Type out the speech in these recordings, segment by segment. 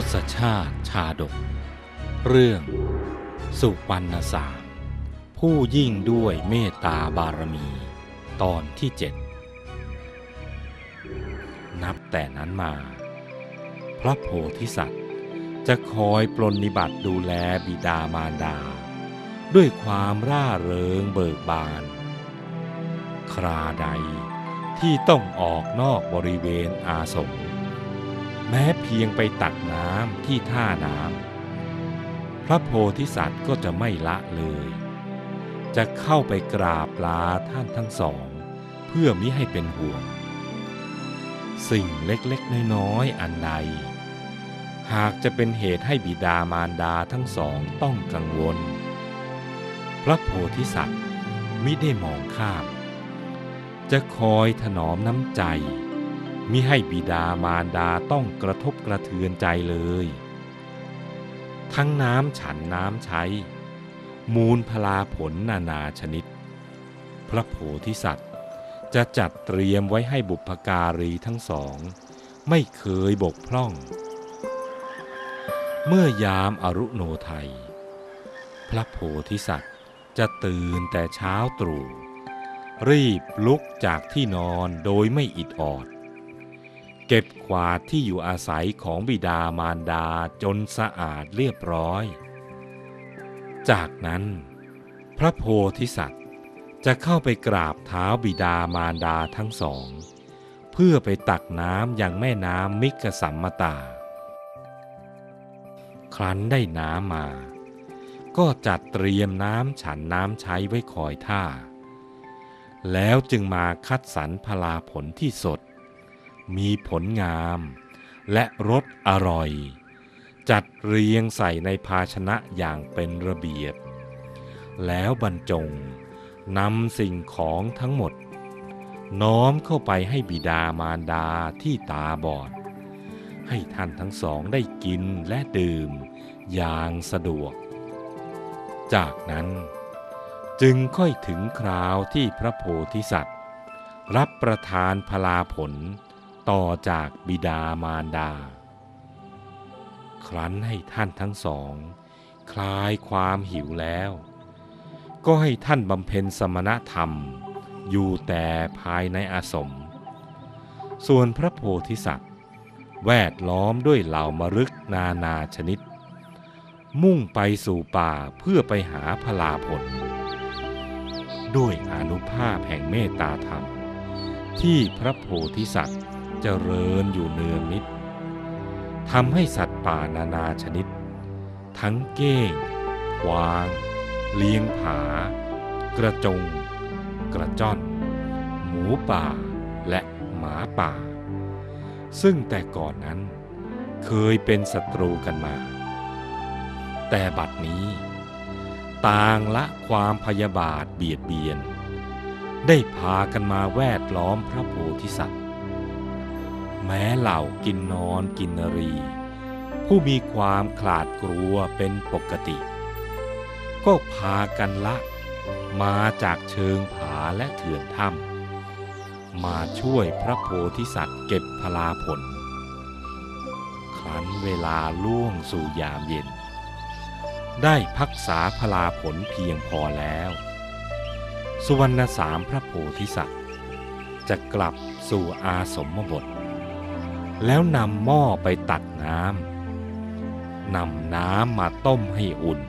ทศชาติชาดก เรื่อง สุวรรณสามผู้ยิ่งด้วยเมตตาบารมี ตอนที่เจ็ดนับแต่นั้นมา พระโพธิสัตว์ จะคอยปรนนิบัติดูแลบิดามารดา ด้วยความร่าเริงเบิกบาน คราใดที่ต้องออกนอกบริเวณอาสม ม้เพียงไปตักน้ำที่ท่าน้ำพระโพธิสัตว์ก็จะไม่ละเลย จะเข้าไปกราบลาท่านทั้งสอง เพื่อมิให้เป็นห่วง สิ่งเล็กๆน้อยๆอันใด หากจะเป็นเหตุให้บิดามารดาทั้งสองต้องกังวล พระโพธิสัตว์มิได้มองข้าม จะคอยถนอมน้ำใจ มิให้บิดามารดาต้องกระทบกระเทือนใจเลย ทั้งน้ำฉันน้ำใช้ มูลพลาผลนานาชนิด พระโพธิสัตว์จะจัดเตรียมไว้ให้บุพการีทั้งสอง ไม่เคยบกพร่อง เมื่อยามอรุโนไทย พระโพธิสัตว์จะตื่นแต่เช้าตรู่รีบลุกจากที่นอนโดยไม่อิดออด เก็บกวาดที่อยู่อาศัยของบิดามารดาจนสะอาดเรียบร้อย จากนั้น พระโพธิสัตว์จะเข้าไปกราบเท้าบิดามารดาทั้งสอง เพื่อไปตักน้ำอย่างแม่น้ำมิกสัมมตา ครั้นได้น้ำมา ก็จัดเตรียมน้ำฉันน้ำใช้ไว้คอยท่า แล้วจึงมาคัดสรรพลาผลที่สด มีผลงาม และรสอร่อย จัดเรียงใส่ในภาชนะอย่างเป็นระเบียบ แล้วบรรจงนำสิ่งของทั้งหมด น้อมเข้าไปให้บิดามารดาที่ตาบอด ให้ท่านทั้งสองได้กินและดื่มอย่างสะดวก จากนั้นจึงค่อยถึงคราวที่พระโพธิสัตว์ รับประทานพลาผล ต่อจากบิดามารดา ครั้นให้ท่านทั้งสอง คลายความหิวแล้ว ก็ให้ท่านบำเพ็ญสมณธรรม อยู่แต่ภายในอาสม ส่วนพระโพธิสัตว์ แวดล้อมด้วยเหล่ามรึกนานาชนิด มุ่งไปสู่ป่าเพื่อไปหาพลาผล ด้วยอนุภาพแห่งเมตตาธรรมที่พระโพธิสัตว์ เจริญอยู่เนืองนิดทำให้สัตว์ป่านานาชนิด ทั้งเก้งกวาง เลียงผา กระจง กระจ้อน หมูป่าและหมาป่า ซึ่งแต่ก่อนนั้นเคยเป็นศัตรูกันมา แต่บัดนี้ ต่างละความพยาบาทเบียดเบียน ได้พากันมาแวดล้อมพระโพธิสัตว์ แม้เหล่ากินนอนกินนรี ผู้มีความขลาดกลัวเป็นปกติ ก็พากันละมาจากเชิงผาและเถื่อนถ้ำมาช่วยพระโพธิสัตว์เก็บพลาผล ครั้นเวลาล่วงสู่ยามเย็น ได้พักษาพลาผลเพียงพอแล้ว สุวรรณสามพระโพธิสัตว์ จะกลับสู่อาสมบท แล้วนำหม้อไปตักน้ำนำน้ำมาต้มให้อุ่น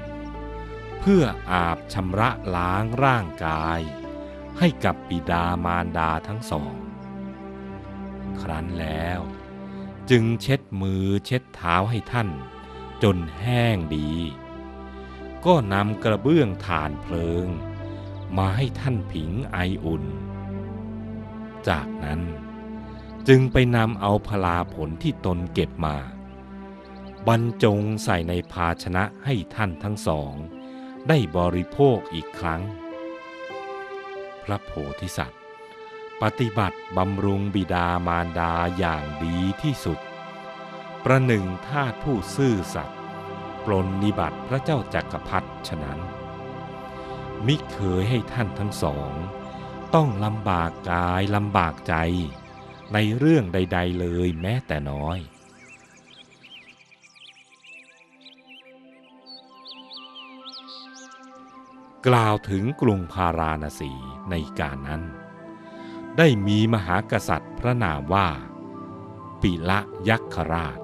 เพื่ออาบชำระล้างร่างกาย ให้กับบิดามารดาทั้งสอง ครั้นแล้ว จึงเช็ดมือเช็ดเท้าให้ท่าน จนแห้งดี ก็นำกระเบื้องถ่านเพลิง มาให้ท่านผิงไออุ่น จากนั้น จึงไปนำเอาพลาผลที่ตนเก็บมา บรรจงใส่ในภาชนะให้ท่านทั้งสอง ได้บริโภคอีกครั้ง พระโพธิสัตว์ ปฏิบัติบำรุงบิดามารดาอย่างดีที่สุด ประหนึ่งท่าผู้ซื่อสัตย์ปลนนิบัติพระเจ้าจักรพรรดิฉะนั้น มิเคยให้ท่านทั้งสอง ต้องลำบากกายลำบากใจ ในเรื่องใด ๆ เลยแม้แต่น้อย กล่าวถึงกรุงพาราณสีในการนั้น ได้มีมหากษัตริย์พระนามว่า ปิละยักษราช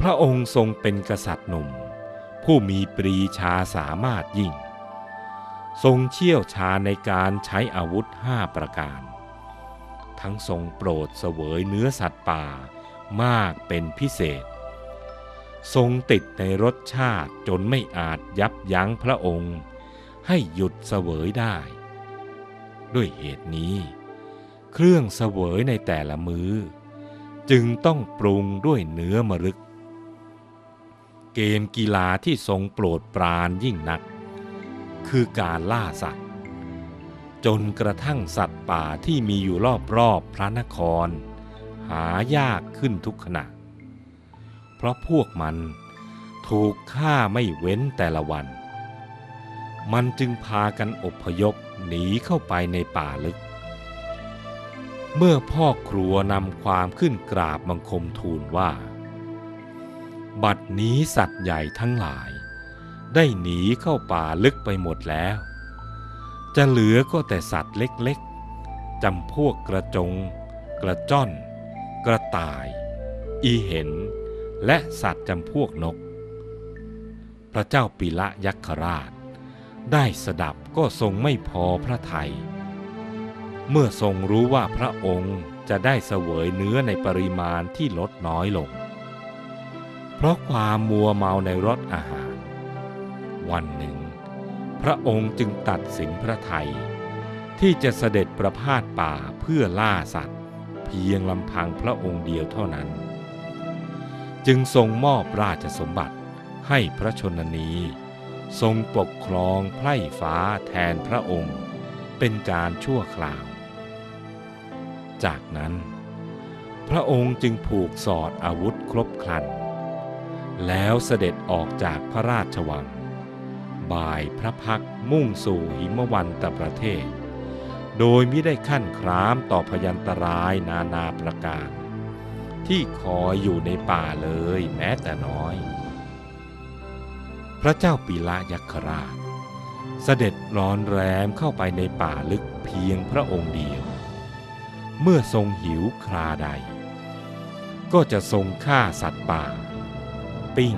พระองค์ทรงเป็นกษัตริย์หนุ่ม ผู้มีปรีชาสามารถยิ่ง ทรงเชี่ยวชาในการใช้อาวุธห้าประการ ทั้งทรงโปรดเสวยเนื้อสัตว์ป่ามากเป็นพิเศษ ทรงติดในรสชาติจนไม่อาจยับยั้งพระองค์ ให้หยุดเสวยได้ ด้วยเหตุนี้ เครื่องเสวยในแต่ละมือ้อ จึงต้องปรุงด้วยเนื้อมรึก เกมกีฬาที่ทรงโปรดปรานยิ่งนัก คือการล่าสัตว์ จนกระทั่งสัตว์ป่าที่มีอยู่รอบๆพระนคร หายากขึ้นทุกขณะ เพราะพวกมันถูกฆ่าไม่เว้นแต่ละวัน มันจึงพากันอพยพหนีเข้าไปในป่าลึก เมื่อพ่อครัวนำความขึ้นกราบบังคมทูลว่า บัดนี้สัตว์ใหญ่ทั้งหลาย ได้หนีเข้าป่าลึกไปหมดแล้ว จะเหลือก็แต่สัตว์เล็กๆจำพวกกระจง กระจ้อน กระต่าย อีเห็น และสัตว์จำพวกนก พระเจ้าปิละยักษราช ได้สดับก็ทรงไม่พอพระทยัยเมื่อทรงรู้ว่าพระองค์จะได้เสวยเนื้อในปริมาณที่ลดน้อยลง เพราะความมัวเมาในรสอาหาร วันหนึ่ง พระองค์จึงตัดสินพระไทย ที่จะเสด็จประพาสป่าเพื่อล่าสัตว์ เพียงลำพังพระองค์เดียวเท่านั้น จึงทรงมอบราชสมบัติให้พระชนนีทรงปกครองไพร่ฟ้าแทนพระองค์ เป็นการชั่วคราว จากนั้น พระองค์จึงผูกสอดอาวุธครบครัน แล้วเสด็จออกจากพระราชวัง บ่ายพระพักมุ่งสู่หิมวันตประเทศ โดยม่ได้ขั้นครามต่อพยันตรายนานาประการ ที่คอยอยู่ในป่าเลยแม้แต่น้อย พระเจ้าปีละยักษราช เสด็จร้อนแรมเข้าไปในป่าลึกเพียงพระองค์เดียว เมื่อทรงหิวคราใด ก็จะทรงฆ่าสัตว์ป่า ปิ้ง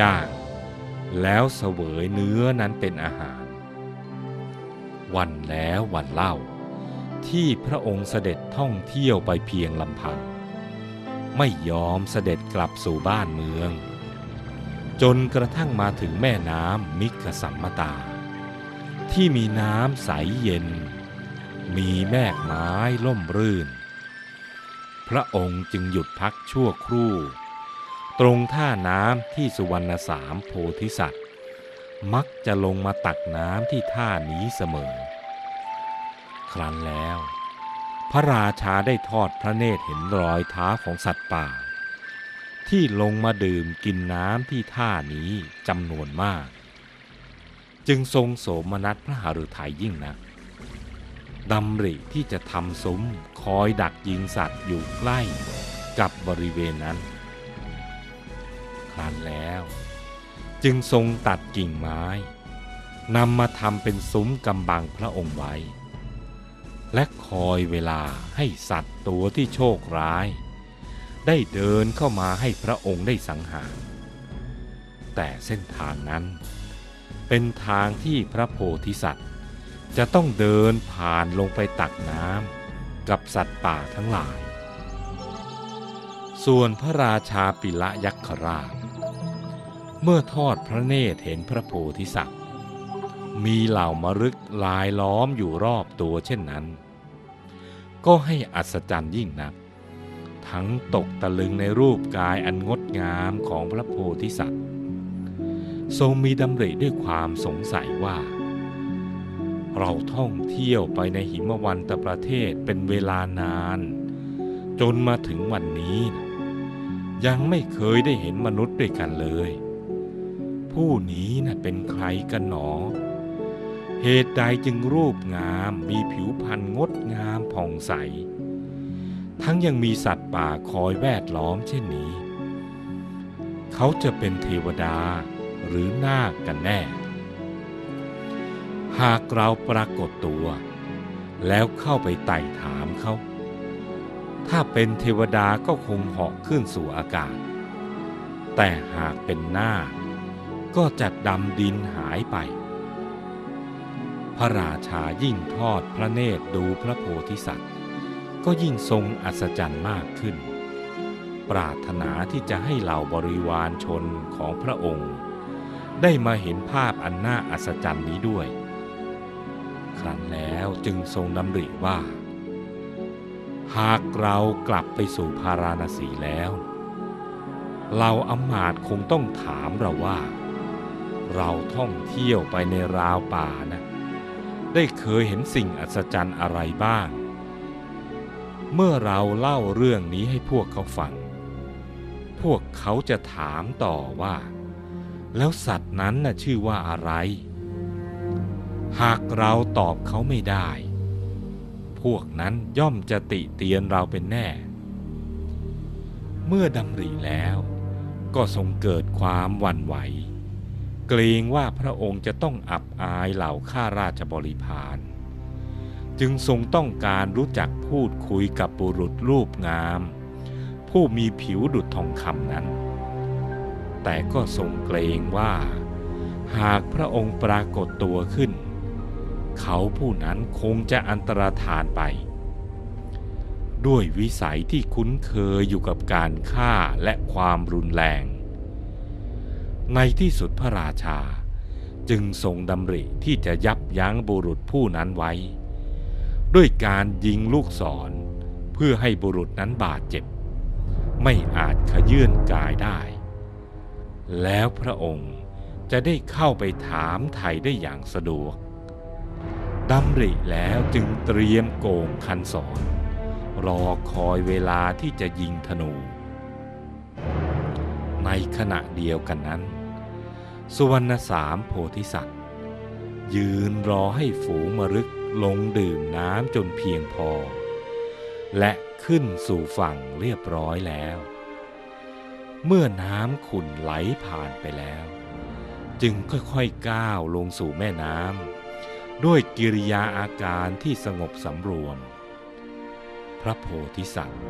ย่าง แล้วเสวยเนื้อนั้นเป็นอาหาร วันแล้ววันเล่า ที่พระองค์เสด็จท่องเที่ยวไปเพียงลำพัง ไม่ยอมเสด็จกลับสู่บ้านเมือง จนกระทั่งมาถึงแม่น้ำมิกสัมมตา ที่มีน้ำใสเย็น มีแมกไม้ล่มรื่น พระองค์จึงหยุดพักชั่วครู่ ตรงท่าน้ำที่สุวรรณสามโพธิสัตว์ มักจะลงมาตักน้ำที่ท่านี้เสมอ ครั้นแล้ว พระราชาได้ทอดพระเนตรเห็นรอยเท้าของสัตว์ป่า ที่ลงมาดื่มกินน้ำที่ท่านี้จำนวนมาก จึงทรงโสมนัสพระหฤทัยยิ่งนักดำริที่จะทำซุ้มคอยดักยิงสัตว์อยู่ใกล้กับบริเวณนั้น ครั้นแล้ว จึงทรงตัดกิ่งไม้นำมาทำเป็นซุ้มกำบังพระองค์ไว้ และคอยเวลาให้สัตว์ตัวที่โชคร้าย ได้เดินเข้ามาให้พระองค์ได้สังหาร แต่เส้นทางนั้น เป็นทางที่พระโพธิสัตว์ จะต้องเดินผ่านลงไปตักน้ำกับสัตว์ป่าทั้งหลาย ส่วนพระราชาปิละยักษราช เมื่อทอดพระเนตรเห็นพระโพธิสัตว์ มีเหล่ามรึกลายล้อมอยู่รอบตัวเช่นนั้น ก็ให้อัศจรรย์ยิ่งนัก ทั้งตกตะลึงในรูปกายอันงดงามของพระโพธิสัตว์ ทรงมีดำริด้วยความสงสัยว่า เราท่องเที่ยวไปในหิมวันตประเทศเป็นเวลานาน จนมาถึงวันนี้ ยังไม่เคยได้เห็นมนุษย์ด้วยกันเลย ผู้นี้นะ่ะเป็นใครกันหนอ เหตุใดจึงรูปงามมีผิวพรรณงดงามผ่องใส ทั้งยังมีสัตว์ป่าคอยแวดล้อมเช่นนี้ เขาจะเป็นเทวดาหรือนาคกันแน่ หากเราปรากฏตัว แล้วเข้าไปไต่ถามเขา ถ้าเป็นเทวดาก็คงเหาะขึ้นสู่อากาศ แต่หากเป็นน้า ก็จะดำดินหายไป พระราชายิ่งทอดพระเนตรดูพระโพธิสัตว์ ก็ยิ่งทรงอัศจรรย์มากขึ้น ปรารถนาที่จะให้เหล่าบริวารชนของพระองค์ ได้มาเห็นภาพอันน่าอัศจรรย์นี้ด้วย ครั้นแล้วจึงทรงดำริว่า หากเรากลับไปสู่พาราณสีแล้วเราอำมาตคงต้องถามเราว่า เราท่องเที่ยวไปในราวป่านะ ได้เคยเห็นสิ่งอัศจรรย์อะไรบ้าง เมื่อเราเล่าเรื่องนี้ให้พวกเขาฟัง พวกเขาจะถามต่อว่า แล้วสัตว์นั้นน่ะชื่อว่าอะไร หากเราตอบเขาไม่ได้ พวกนั้นย่อมจะติเตียนเราเป็นแน่ เมื่อดำริแล้วก็ทรงเกิดความหวั่นไหว เกรงว่าพระองค์จะต้องอับอายเหล่าข้าราชบริพาร จึงทรงต้องการรู้จักพูดคุยกับบุรุษรูปงาม ผู้มีผิวดุจทองคำนั้น แต่ก็ทรงเกรงว่า หากพระองค์ปรากฏตัวขึ้น เขาผู้นั้นคงจะอันตรธานไป ด้วยวิสัยที่คุ้นเคยอยู่กับการฆ่าและความรุนแรง ในที่สุดพระราชา จึงทรงดำริที่จะยับยั้งบุรุษผู้นั้นไว้ ด้วยการยิงลูกศร เพื่อให้บุรุษนั้นบาดเจ็บ ไม่อาจขยื่นกายได้ แล้วพระองค์จะได้เข้าไปถามไถ่ได้อย่างสะดวกดำริแล้วจึงเตรียมโกงคันศร รอคอยเวลาที่จะยิงธนู ในขณะเดียวกันนั้น สุวรรณสามโพธิสัตว์ ยืนรอให้ฝูงมรึกลงดื่มน้ำจนเพียงพอ และขึ้นสู่ฝั่งเรียบร้อยแล้ว เมื่อน้ำขุ่นไหลผ่านไปแล้ว จึงค่อยๆก้าวลงสู่แม่น้ำด้วยกิริยาอาการที่สงบสำรวม พระโพธิสัตว์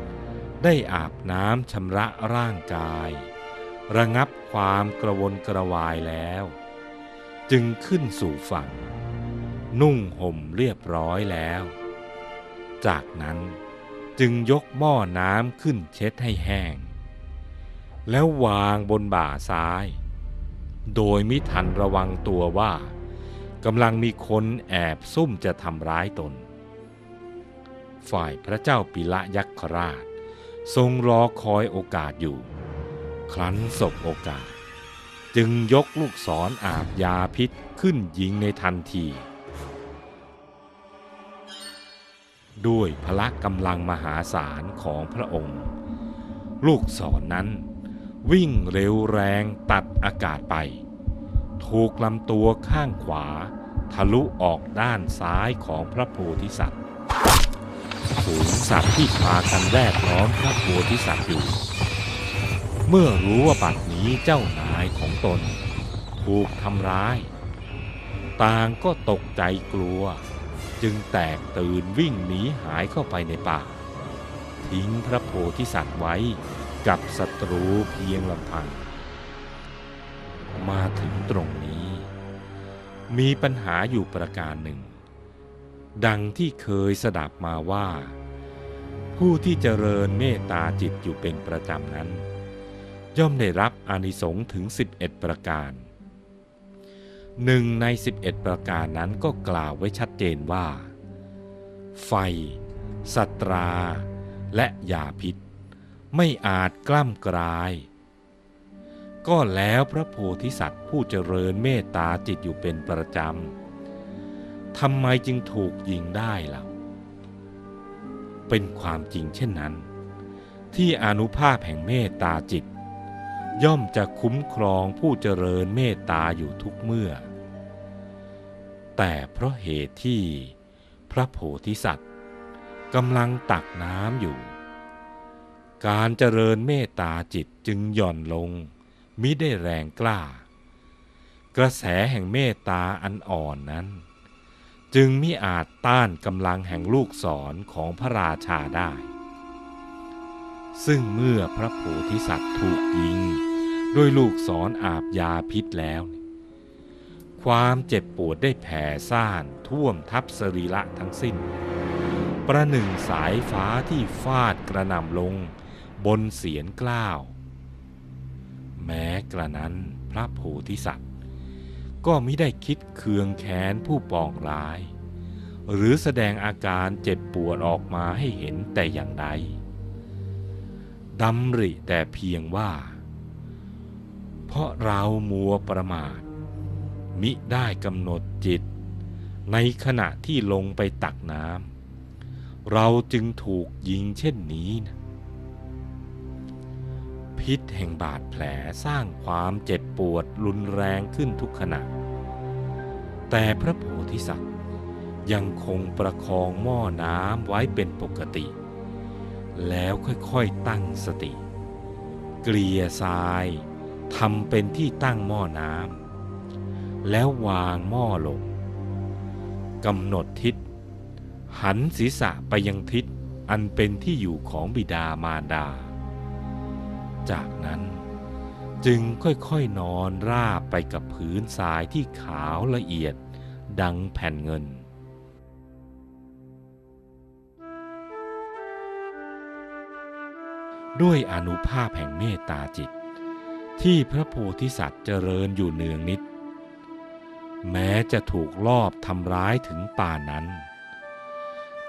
ได้อาบน้ำชำระร่างกาย ระงับความกระวนกระวายแล้ว จึงขึ้นสู่ฝั่ง นุ่งห่มเรียบร้อยแล้ว จากนั้นจึงยกหม้อน้ำขึ้นเช็ดให้แห้ง แล้ววางบนบ่าซ้าย โดยมิทันระวังตัวว่ากำลังมีคนแอบซุ่มจะทำร้ายตน ฝ่ายพระเจ้าปิละยักษราช ทรงรอคอยโอกาสอยู่ ครั้นสบโอกาส จึงยกลูกศรออาบยาพิษขึ้นยิงในทันที ด้วยพละกำลังมหาศาลของพระองค์ ลูกศรนนั้น วิ่งเร็วแรงตัดอากาศไป ถูกลำตัวข้างขวา ทะลุออกด้านซ้ายของพระโพธิสัตว์ฝูงสัตว์ที่พากันแวดล้อมพระโพธิสัตว์อยู่ เมื่อรู้ว่าบัดนี้เจ้านายของตน ถูกทำร้าย ต่างก็ตกใจกลัว จึงแตกตื่นวิ่งหนีหายเข้าไปในป่า ทิ้งพระโพธิสัตว์ไว้กับศัตรูเพียงลำพัง มาถึงตรงนี้ มีปัญหาอยู่ประการหนึ่ง ดังที่เคยสดับมาว่า ผู้ที่เจริญเมตตาจิตอยู่เป็นประจำนั้น ย่อมได้รับอานิสงส์ถึง 11 ประการหนึ่งใน 11 ประการนั้นก็กล่าวไว้ชัดเจนว่า ไฟ สัตรา และยาพิษ ไม่อาจกล้ำกลาย ก็แล้วพระโพธิสัตว์ผู้เจริญเมตตาจิตอยู่เป็นประจำทำไมจึงถูกยิงได้ล่ะเป็นความจริงเช่นนั้น ที่อนุภาพแห่งเมตตาจิต ย่อมจะคุ้มครองผู้เจริญเมตตาอยู่ทุกเมื่อ แต่เพราะเหตุที่พระโพธิสัตว์กำลังตักน้ำอยู่ การเจริญเมตตาจิตจึงหย่อนลงมิได้แรงกล้า กระแสแห่งเมตตาอันอ่อนนั้น จึงมิอาจต้านกำลังแห่งลูกศรของพระราชาได้ ซึ่งเมื่อพระโพธิสัตว์ถูกยิง ด้วยลูกศรออาบยาพิษแล้ว ความเจ็บปวดได้แผ่ซ่านท่วมทับสรีระทั้งสิ้น ประหนึ่งสายฟ้าที่ฟาดกระหน่ำลงบนเสียนกล้าว แม้กระนั้นพระโพธิสัตว์ ก็ไม่ได้คิดเคืองแค้นผู้ปองร้าย หรือแสดงอาการเจ็บปวดออกมาให้เห็นแต่อย่างใดดำริแต่เพียงว่า เพราะเรามัวประมาท มิได้กำหนดจิต ในขณะที่ลงไปตักน้ำเราจึงถูกยิงเช่นนี้นะพิษแห่งบาดแผลสร้างความเจ็บปวดรุนแรงขึ้นทุกขณะ แต่พระโพธิสัตว์ยังคงประคองหม้อน้ำไว้เป็นปกติ แล้วค่อยๆตั้งสติ เกลี่ยทราย ทำเป็นที่ตั้งหม้อน้ำแล้ววางหม้อลงกำหนดทิศ หันศีรษะไปยังทิศอันเป็นที่อยู่ของบิดามารดา จากนั้นจึงค่อยๆนอนราบไปกับพื้นทรายที่ขาวละเอียดดังแผ่นเงิน ด้วยอนุภาพแห่งเมตตาจิต ที่พระโพธิสัตว์เจริญอยู่เนืองนิด แม้จะถูกลอบทำร้ายถึงป่านั้น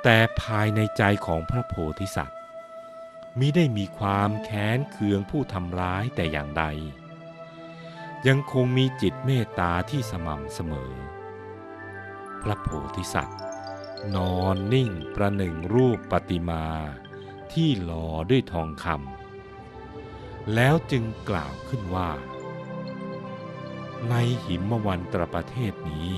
แต่ภายในใจของพระโพธิสัตว์มิได้มีความแค้นเคืองผู้ทำร้ายแต่อย่างใด ยังคงมีจิตเมตตาที่สม่ำเสมอ พระโพธิสัตว์ นอนนิ่งประหนึ่งรูปปฏิมาที่หล่อด้วยทองคำ แล้วจึงกล่าวขึ้นว่า ในหิมวันตรประเทศนี้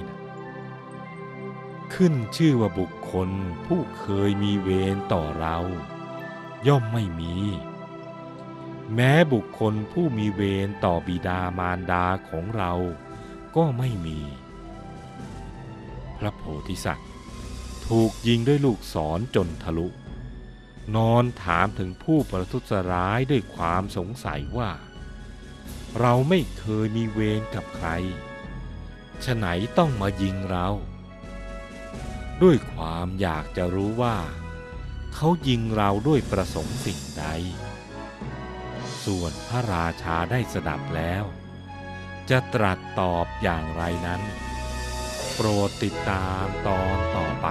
ขึ้นชื่อว่าบุคคลผู้เคยมีเวรต่อเรา ย่อมไม่มี แม้บุคคลผู้มีเวรต่อบิดามารดาของเราก็ไม่มี พระโพธิสัตว์ ถูกยิงด้วยลูกศรจนทะลุ นอนถามถึงผู้ประทุษร้ายด้วยความสงสัยว่า เราไม่เคยมีเวรกับใครฉะไหนต้องมายิงเรา ด้วยความอยากจะรู้ว่า เขายิงเราด้วยประสงค์สิ่งใด ส่วนพระราชาได้สดับแล้ว จะตรัสตอบอย่างไรนั้น โปรดติดตามตอนต่อไป